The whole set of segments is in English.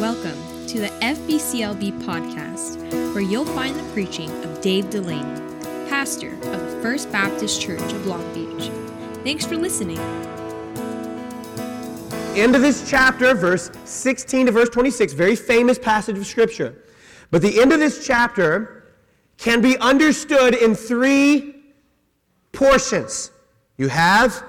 Welcome to the FBCLB podcast, where you'll find the preaching of Dave Delaney, pastor of the First Baptist Church of Long Beach. Thanks for listening. End of this chapter, verse 16 to verse 26, very famous passage of Scripture. But the end of this chapter can be understood in three portions. You have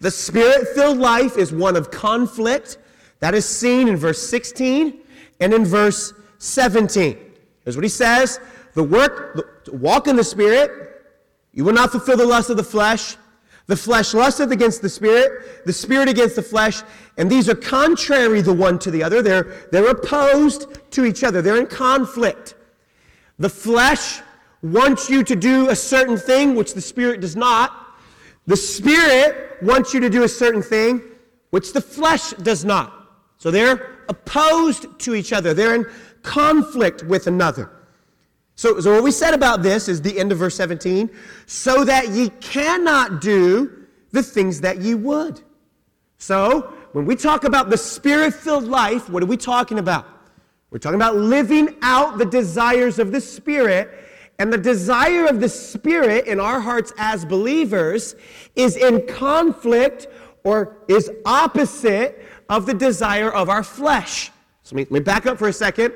the spirit filled life is one of conflict. That is seen in verse 16 and in verse 17. Here's what he says The work, to walk in the spirit, you will not fulfill the lust of the flesh. The flesh lusteth against the spirit, the spirit against the flesh, and these are contrary the one to the other. They're, they're opposed to each other, they're in conflict. The flesh wants you to do a certain thing, which the spirit does not. The spirit wants you to do a certain thing, which the flesh does not. So they're opposed to each other, they're in conflict with another. So, so what we said about this is the end of verse 17 so that ye cannot do the things that ye would. So, when we talk about the spirit filled life, what are we talking about? We're talking about living out the desires of the Spirit. And the desire of the Spirit in our hearts as believers is in conflict or is opposite of the desire of our flesh. So let me, let me back up for a second.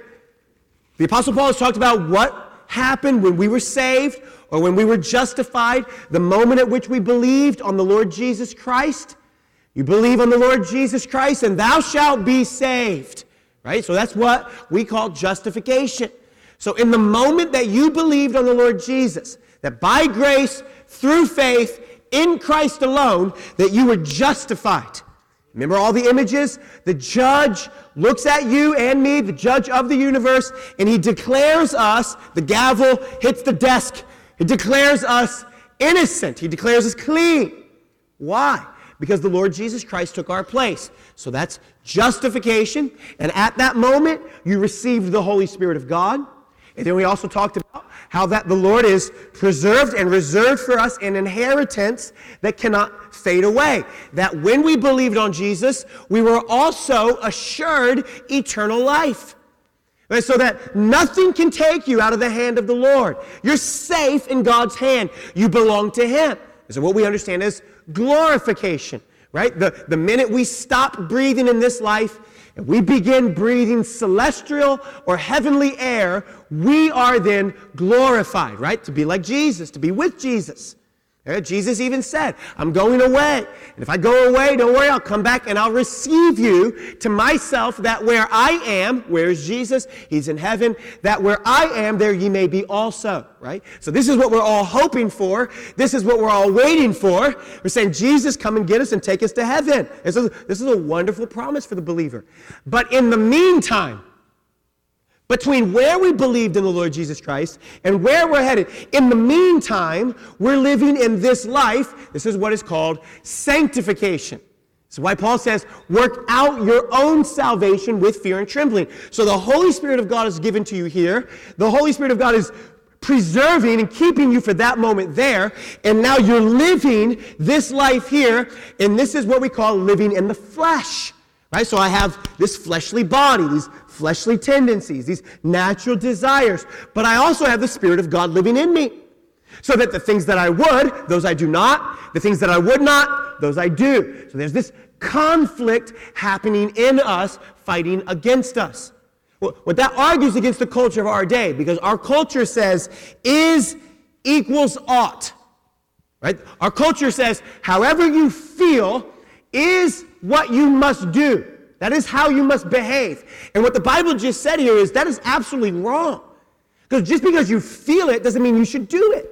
The Apostle Paul has talked about what happened when we were saved or when we were justified, the moment at which we believed on the Lord Jesus Christ. You believe on the Lord Jesus Christ, and thou shalt be saved. Right? So that's what we call justification. So, in the moment that you believed on the Lord Jesus, that by grace, through faith, in Christ alone, that you were justified. Remember all the images? The judge looks at you and me, the judge of the universe, and he declares us, the gavel hits the desk, he declares us innocent. He declares us clean. Why? Because the Lord Jesus Christ took our place. So that's justification. And at that moment, you received the Holy Spirit of God. And then we also talked about how that the Lord is preserved and reserved for us an inheritance that cannot fade away. That when we believed on Jesus, we were also assured eternal life. Right, so that nothing can take you out of the hand of the Lord. You're safe in God's hand. You belong to Him. So what we understand is glorification, right? The, the minute we stop breathing in this life, and we begin breathing celestial or heavenly air, we are then glorified, right? To be like Jesus, to be with Jesus. Jesus even said, I'm going away. And if I go away, don't worry, I'll come back and I'll receive you to myself, that where I am, where is Jesus? He's in heaven, that where I am, there ye may be also, right? So this is what we're all hoping for. This is what we're all waiting for. We're saying, Jesus, come and get us and take us to heaven. This is, this is a wonderful promise for the believer. But in the meantime, between where we believed in the Lord Jesus Christ and where we're headed. In the meantime, we're living in this life. This is what is called sanctification. Is why Paul says, work out your own salvation with fear and trembling. So the Holy Spirit of God is given to you here. The Holy Spirit of God is preserving and keeping you for that moment there. And now you're living this life here. And this is what we call living in the flesh. Right? So I have this fleshly body, these fleshly tendencies, these natural desires, but I also have the Spirit of God living in me. So that the things that I would, those I do not. The things that I would not, those I do. So there's this conflict happening in us, fighting against us. What that argues against the culture of our day, because our culture says, is equals ought. Right? Our culture says, however you feel is what you must do. That is how you must behave. And what the Bible just said here is that is absolutely wrong. Because just because you feel it doesn't mean you should do it.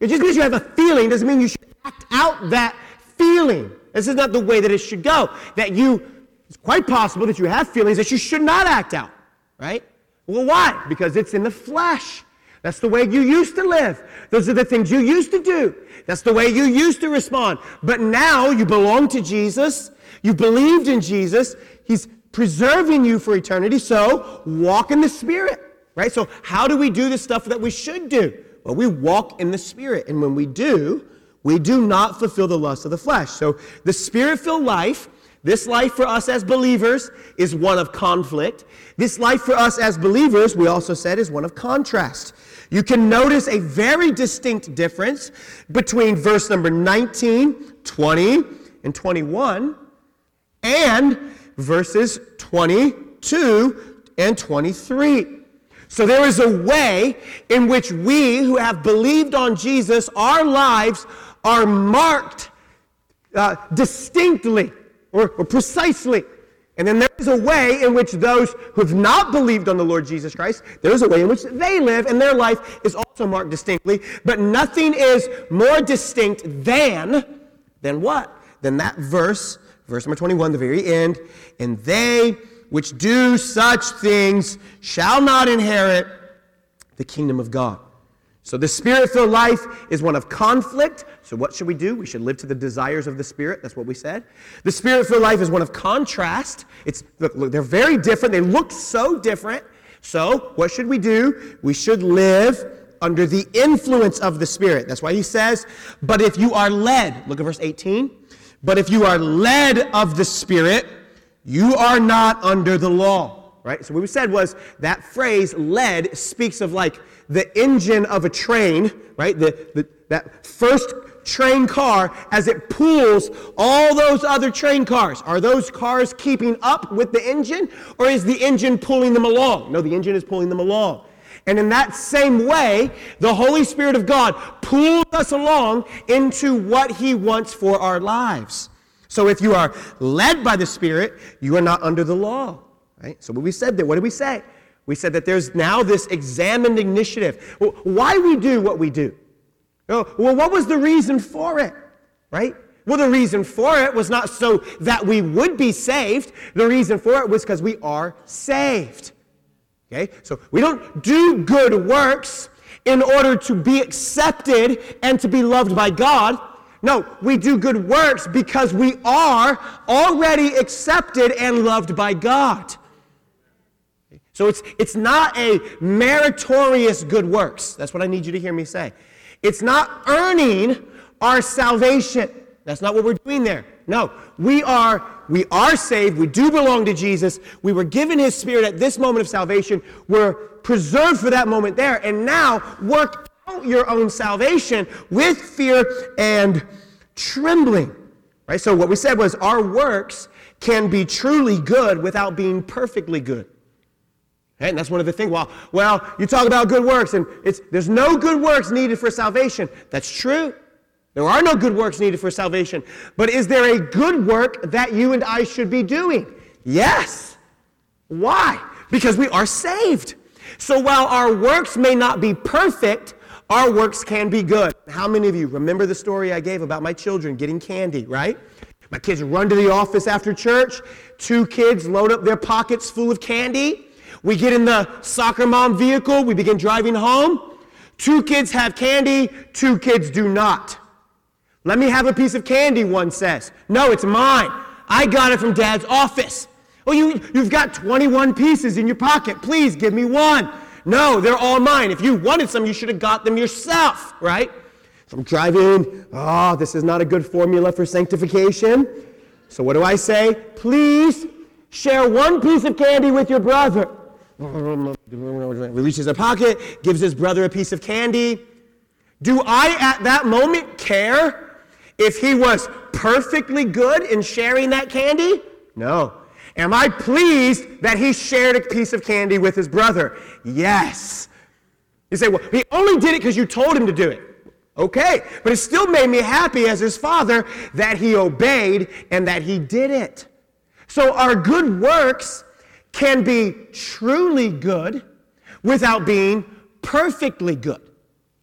And just because you have a feeling doesn't mean you should act out that feeling. This is not the way that it should go. That you, it's quite possible that you have feelings that you should not act out, right? Well, why? Because it's in the flesh. That's the way you used to live. Those are the things you used to do. That's the way you used to respond. But now you belong to Jesus. You believed in Jesus. He's preserving you for eternity. So walk in the Spirit, right? So, how do we do the stuff that we should do? Well, we walk in the Spirit. And when we do, we do not fulfill the lust of the flesh. So, the Spirit filled life, This life for us as believers is one of conflict. This life for us as believers, we also said, is one of contrast. You can notice a very distinct difference between verse number 19, 20, and 21, and verses 22 and 23. So there is a way in which we who have believed on Jesus, our lives are marked uh, distinctly or, or precisely. And then there's a way in which those who have not believed on the Lord Jesus Christ, there's a way in which they live, and their life is also marked distinctly. But nothing is more distinct than, than what? Than that verse, verse number 21, the very end. And they which do such things shall not inherit the kingdom of God. So the spirit filled life is one of conflict. So what should we do? We should live to the desires of the spirit. That's what we said. The spirit filled life is one of contrast. It's look, look, they're very different. They look so different. So what should we do? We should live under the influence of the spirit. That's why he says, "But if you are led," look at verse 18. "But if you are led of the spirit, you are not under the law." Right? So what we said was that phrase led speaks of like the engine of a train, right? The, the, that first train car as it pulls all those other train cars. Are those cars keeping up with the engine or is the engine pulling them along? No, the engine is pulling them along. And in that same way, the Holy Spirit of God pulls us along into what He wants for our lives. So if you are led by the Spirit, you are not under the law. Right? So what we said there, what did we say? We said that there's now this examined initiative. Why we do what we do? Oh, well, what was the reason for it? Right? Well, the reason for it was not so that we would be saved. The reason for it was because we are saved. Okay? So we don't do good works in order to be accepted and to be loved by God. No, we do good works because we are already accepted and loved by God. So it's, it's not a meritorious good works. That's what I need you to hear me say. It's not earning our salvation. That's not what we're doing there. No, we are we are saved. We do belong to Jesus. We were given his spirit at this moment of salvation. We're preserved for that moment there. And now work out your own salvation with fear and trembling. Right? So what we said was our works can be truly good without being perfectly good. And that's one of the things. Well, well, you talk about good works, and it's, there's no good works needed for salvation. That's true. There are no good works needed for salvation. But is there a good work that you and I should be doing? Yes. Why? Because we are saved. So while our works may not be perfect, our works can be good. How many of you remember the story I gave about my children getting candy, right? My kids run to the office after church. Two kids load up their pockets full of candy. We get in the soccer mom vehicle, we begin driving home. Two kids have candy, two kids do not. Let me have a piece of candy, one says. No, it's mine. I got it from dad's office. Oh, you, you've got 21 pieces in your pocket. Please give me one. No, they're all mine. If you wanted some, you should have got them yourself, right? So I'm driving. Oh, this is not a good formula for sanctification. So what do I say? Please share one piece of candy with your brother releases a pocket, gives his brother a piece of candy. Do I at that moment care if he was perfectly good in sharing that candy? No. Am I pleased that he shared a piece of candy with his brother? Yes. You say, well, he only did it because you told him to do it. Okay, but it still made me happy as his father that he obeyed and that he did it. So our good works can be truly good without being perfectly good.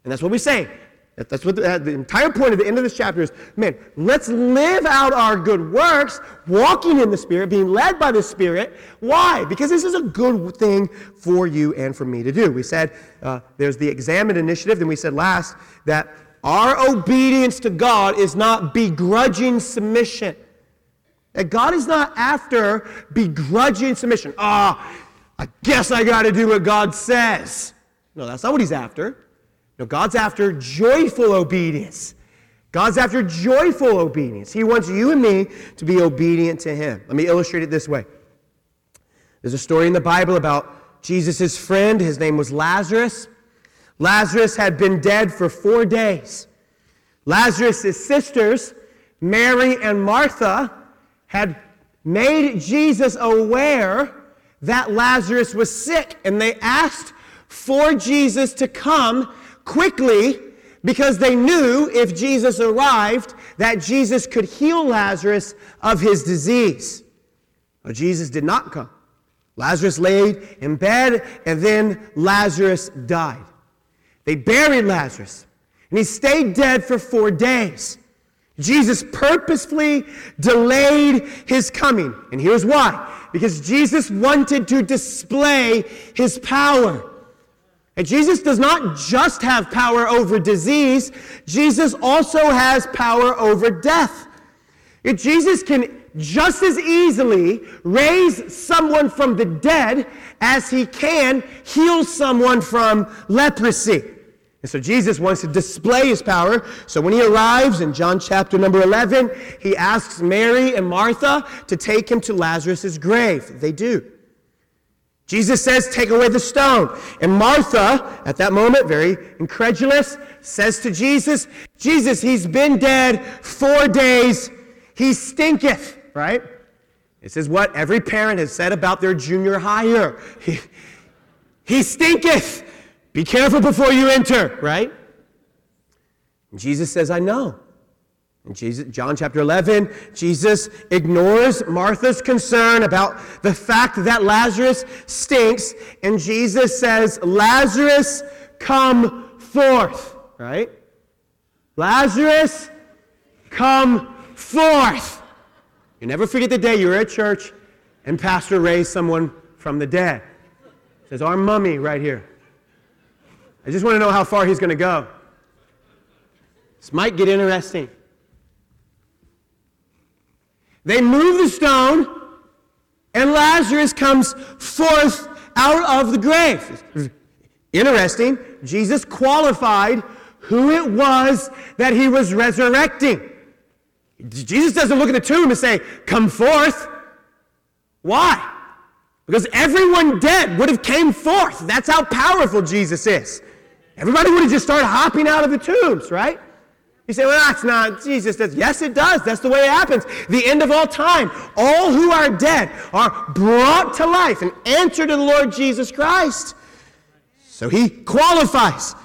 And that's what we say. That's what the, uh, the, entire point of the end of this chapter is man, let's live out our good works, walking in the Spirit, being led by the Spirit. Why? Because this is a good thing for you and for me to do. We said uh, there's the examined initiative, then we said last that our obedience to God is not begrudging submission. That God is not after begrudging submission. Ah, oh, I guess I got to do what God says. No, that's not what he's after. No, God's after joyful obedience. God's after joyful obedience. He wants you and me to be obedient to Him. Let me illustrate it this way. There's a story in the Bible about Jesus' friend. His name was Lazarus. Lazarus had been dead for four days. Lazarus' sisters, Mary and Martha, had made Jesus aware that Lazarus was sick, and they asked for Jesus to come quickly because they knew if Jesus arrived that Jesus could heal Lazarus of his disease. But Jesus did not come. Lazarus laid in bed, and then Lazarus died. They buried Lazarus, and he stayed dead for four days. Jesus purposefully delayed his coming. And here's why because Jesus wanted to display his power. And Jesus does not just have power over disease, Jesus also has power over death. If Jesus can just as easily raise someone from the dead as he can heal someone from leprosy. And so Jesus wants to display his power. So when he arrives in John chapter number 11, he asks Mary and Martha to take him to Lazarus' grave. They do. Jesus says, Take away the stone. And Martha, at that moment, very incredulous, says to Jesus, Jesus, he's been dead four days. He stinketh, right? This is what every parent has said about their junior hire. He, he stinketh. Be careful before you enter, right? And Jesus says, I know. In Jesus, John chapter 11, Jesus ignores Martha's concern about the fact that Lazarus stinks, and Jesus says, Lazarus, come forth, right? Lazarus, come forth. You never forget the day you were at church and Pastor raised someone from the dead. Says, Our mummy right here. I just want to know how far he's going to go. This might get interesting. They move the stone, and Lazarus comes forth out of the grave. Interesting. Jesus qualified who it was that he was resurrecting. Jesus doesn't look at the tomb and say, Come forth. Why? Because everyone dead would have came forth. That's how powerful Jesus is. Everybody would have just started hopping out of the tombs, right? You say, well, that's not Jesus. Does. Yes, it does. That's the way it happens. The end of all time. All who are dead are brought to life and answer to the Lord Jesus Christ. So he qualifies.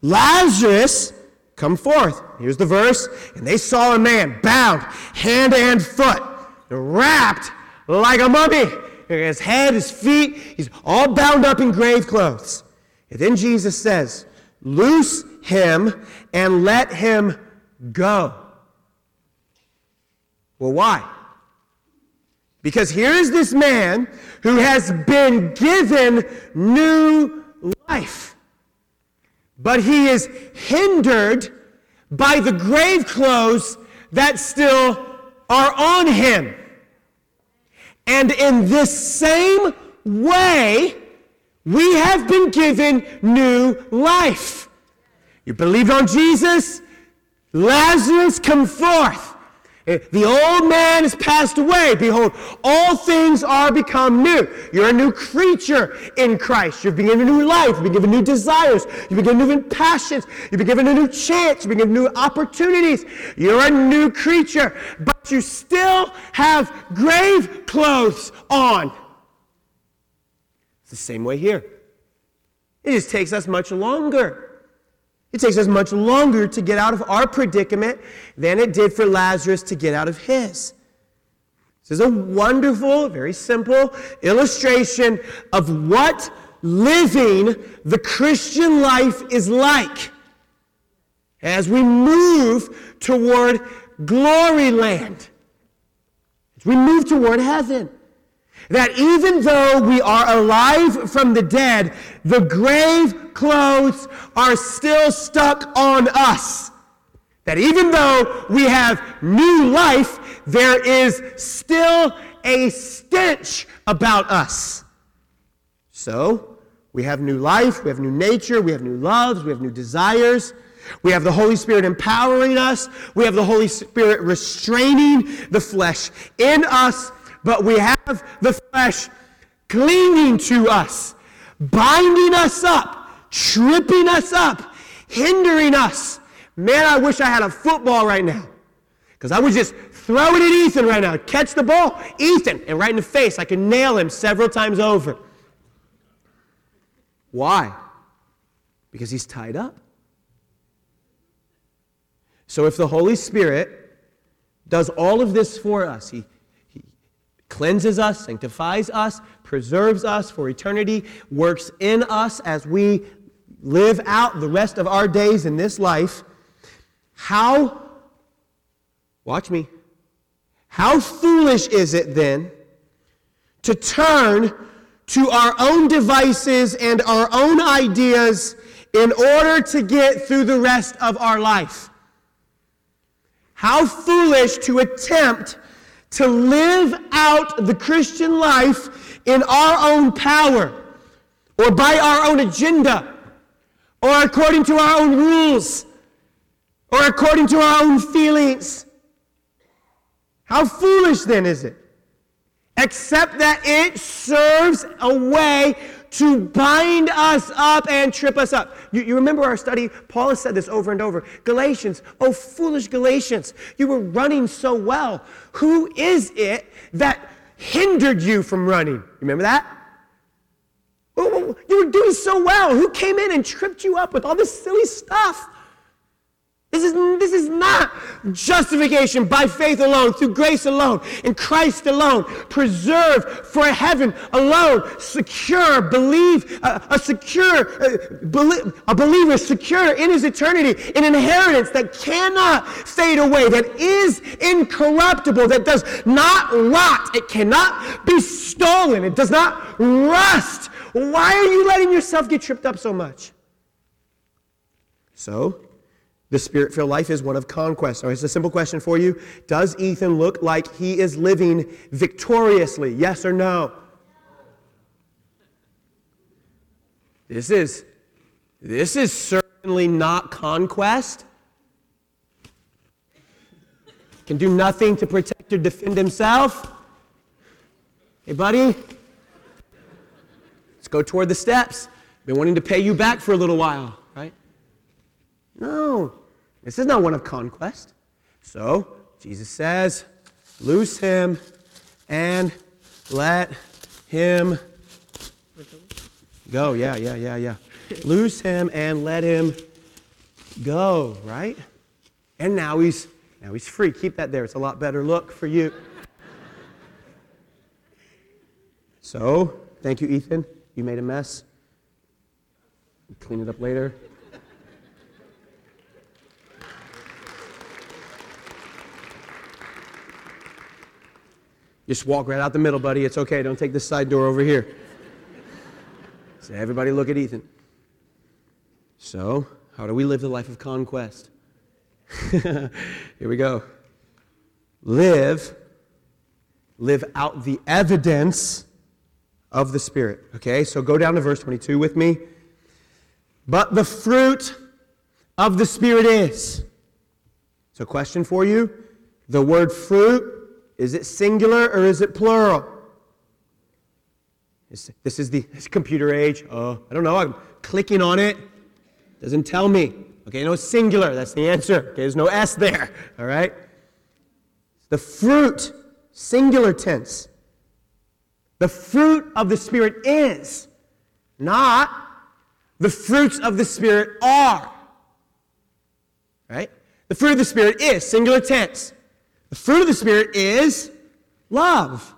Lazarus, come forth. Here's the verse. And they saw a man bound hand and foot, wrapped like a mummy. His head, his feet, he's all bound up in grave clothes. And then Jesus says, Loose him and let him go. Well, why? Because here is this man who has been given new life, but he is hindered by the grave clothes that still are on him. And in this same way, we have been given new life. You believed on Jesus? Lazarus, come forth. Eh, the old man has passed away. Behold, all things are become new. You're a new creature in Christ. You've been given a new life. You've been given new desires. You've been given new passions. You've been given a new chance. You've been given new opportunities. You're a new creature, but you still have grave clothes on the same way here. It just takes us much longer. It takes us much longer to get out of our predicament than it did for Lazarus to get out of his. This is a wonderful, very simple illustration of what living the Christian life is like as we move toward glory land, as we move toward heaven. That even though we are alive from the dead, the grave clothes are still stuck on us. That even though we have new life, there is still a stench about us. So, we have new life, we have new nature, we have new loves, we have new desires, We have the Holy Spirit empowering us. We have the Holy Spirit restraining the flesh in us, but we have the flesh clinging to us, binding us up, tripping us up, hindering us. Man, I wish I had a football right now because I would just throw it at Ethan right now. Catch the ball, Ethan, and right in the face. I could nail him several times over. Why? Because he's tied up. So if the Holy Spirit does all of this for us, he, cleanses us, sanctifies us, preserves us for eternity, works in us as we live out the rest of our days in this life, how, watch me, how foolish is it then to turn to our own devices and our own ideas in order to get through the rest of our life? How foolish to attempt to live out the Christian life in our own power or by our own agenda or according to our own rules or according to our own feelings. How foolish then is it? Except that it serves a way to bind us up and trip us up. You, you, remember our study? Paul has said this over and over. Galatians, oh, foolish Galatians, you were running so well. Who is it that hindered you from running? Remember that? Oh, you were doing so well. Who came in and tripped you up with all this silly stuff? This is, this is not justification by faith alone, through grace alone, in Christ alone, preserved for heaven alone, secure, believe, a secure, uh, belie- a believer secure in his eternity, an inheritance that cannot fade away, that is incorruptible, that does not rot, it cannot be stolen, it does not rust. Why are you letting yourself get tripped up so much? So, the spirit filled life is one of conquest. So it's a simple question for you. Does Ethan look like he is living victoriously? Yes or no? This is this is certainly not conquest. Can do nothing to protect or defend himself. Hey, buddy, let's go toward the steps. Been wanting to pay you back for a little while, right? No, this is not one of conquest. So, Jesus says, loose him and let him go. Yeah, yeah, yeah, yeah. Loose him and let him go, right? And now he's now he's free. Keep that there. It's a lot better look for you. So, thank you, Ethan. You made a mess. Clean it up later. Just walk right out the middle, buddy. It's okay. Don't take this side door over here. So everybody look at Ethan. So, how do we live the life of conquest? here we go. Live, live out the evidence of the Spirit. Okay, so go down to verse 22 with me. But the fruit of the Spirit is. So, question for you the word fruit is it singular or is it plural? This is the computer age. Oh, I don't know. I'm clicking on it. Doesn't tell me. Okay, no singular. That's the answer. Okay, there's no S there. All right? The fruit, singular tense. The fruit of the Spirit is, not the fruits of the Spirit are. Right? The fruit of the Spirit is, singular tense. The fruit of the Spirit is love,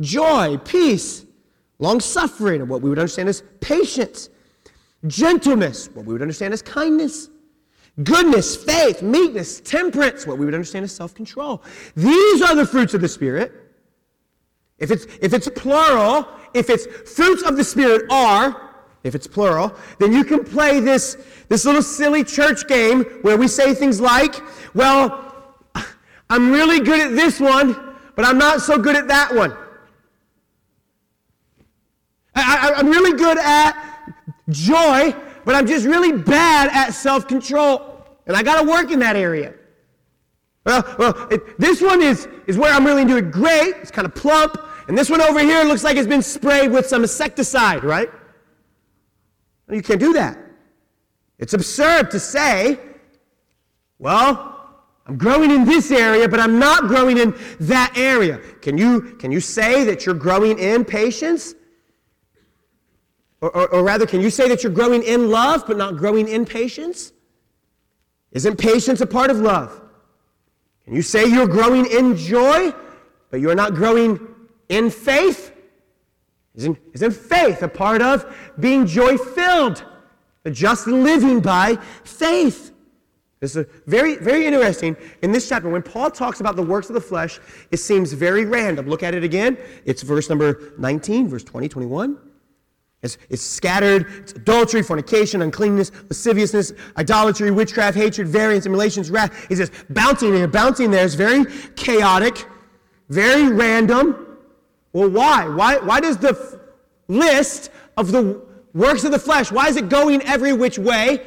joy, peace, long suffering, what we would understand as patience, gentleness, what we would understand as kindness, goodness, faith, meekness, temperance, what we would understand as self control. These are the fruits of the Spirit. If it's, if it's plural, if it's fruits of the Spirit are, if it's plural, then you can play this, this little silly church game where we say things like, well, I'm really good at this one, but I'm not so good at that one. I, am really good at joy, but I'm just really bad at self control. And I got to work in that area. Well, well it, this one is, is where I'm really doing great. It's kind of plump. And this one over here looks like it's been sprayed with some insecticide, right? You can't do that. It's absurd to say, well, I'm growing in this area, but I'm not growing in that area. Can you, can you say that you're growing in patience? Or, or, or, rather, can you say that you're growing in love, but not growing in patience? Isn't patience a part of love? Can you say you're growing in joy, but you're not growing in faith? Isn't, isn't faith a part of being joy filled? but Just living by faith. This is very, very interesting. In this chapter, when Paul talks about the works of the flesh, it seems very random. Look at it again. It's verse number 19, verse 20, 21. It's, it's scattered. It's adultery, fornication, uncleanness, lasciviousness, idolatry, witchcraft, hatred, variance, emulations, wrath. He's just bouncing here, bouncing there. It's very chaotic, very random. Well, why? Why, why does the list of the works of the flesh, why is it going every which way?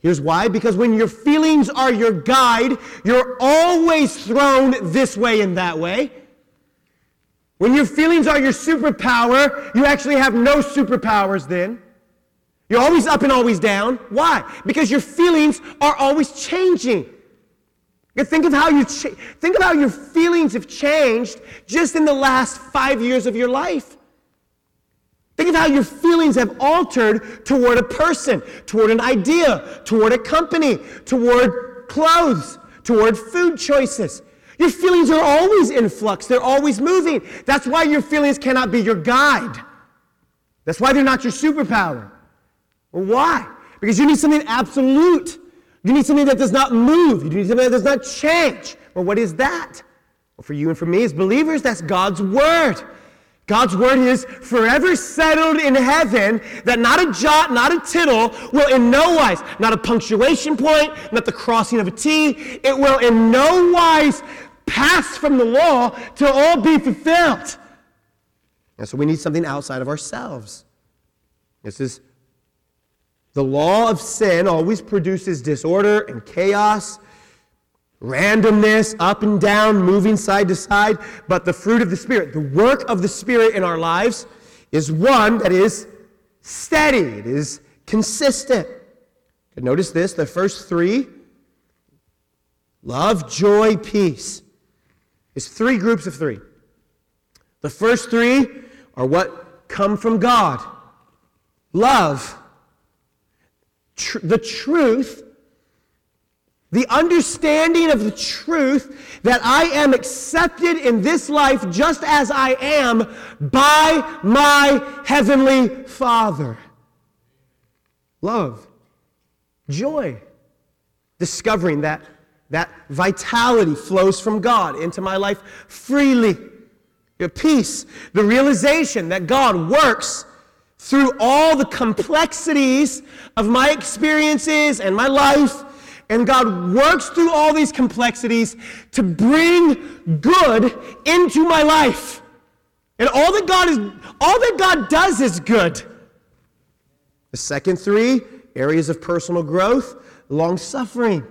Here's why because when your feelings are your guide, you're always thrown this way and that way. When your feelings are your superpower, you actually have no superpowers then. You're always up and always down. Why? Because your feelings are always changing. think of how you cha- think of how your feelings have changed just in the last five years of your life. Think of how your feelings have altered toward a person, toward an idea, toward a company, toward clothes, toward food choices. Your feelings are always in flux, they're always moving. That's why your feelings cannot be your guide. That's why they're not your superpower. Well, why? Because you need something absolute. You need something that does not move. You need something that does not change. Well, what is that? Well, for you and for me as believers, that's God's Word. God's word is forever settled in heaven that not a jot, not a tittle will in no wise, not a punctuation point, not the crossing of a T, it will in no wise pass from the law to all be fulfilled. And so we need something outside of ourselves. This is the law of sin always produces disorder and chaos randomness, up and down, moving side to side. But the fruit of the Spirit, the work of the Spirit in our lives, is one that is steady, it is consistent. Notice this the first three love, joy, peace is three groups of three. The first three are what come from God love, tr- the truth the understanding of the truth that I am accepted in this life just as I am by my heavenly Father. Love, joy, discovering that that vitality flows from God into my life freely. Your peace, the realization that God works through all the complexities of my experiences and my life and God works through all these complexities to bring good into my life. And all that God is all that God does is good. The second three areas of personal growth, long suffering.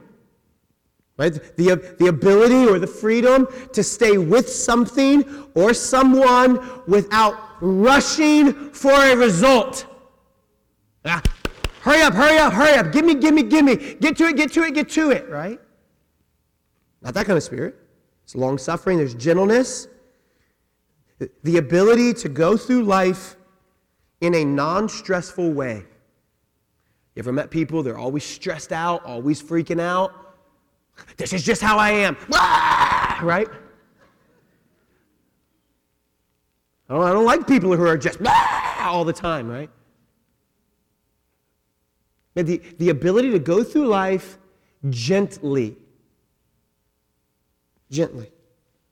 Right? The, the ability or the freedom to stay with something or someone without rushing for a result. Ah, Hurry up, hurry up, hurry up. Give me, give me, give me. Get to it, get to it, get to it, right? Not that kind of spirit. It's long suffering, there's gentleness, the ability to go through life in a non stressful way. You ever met people, they're always stressed out, always freaking out? This is just how I am. Ah! Right? I don't, I don't like people who are just ah! all the time, right? The, the ability to go through life gently. Gently.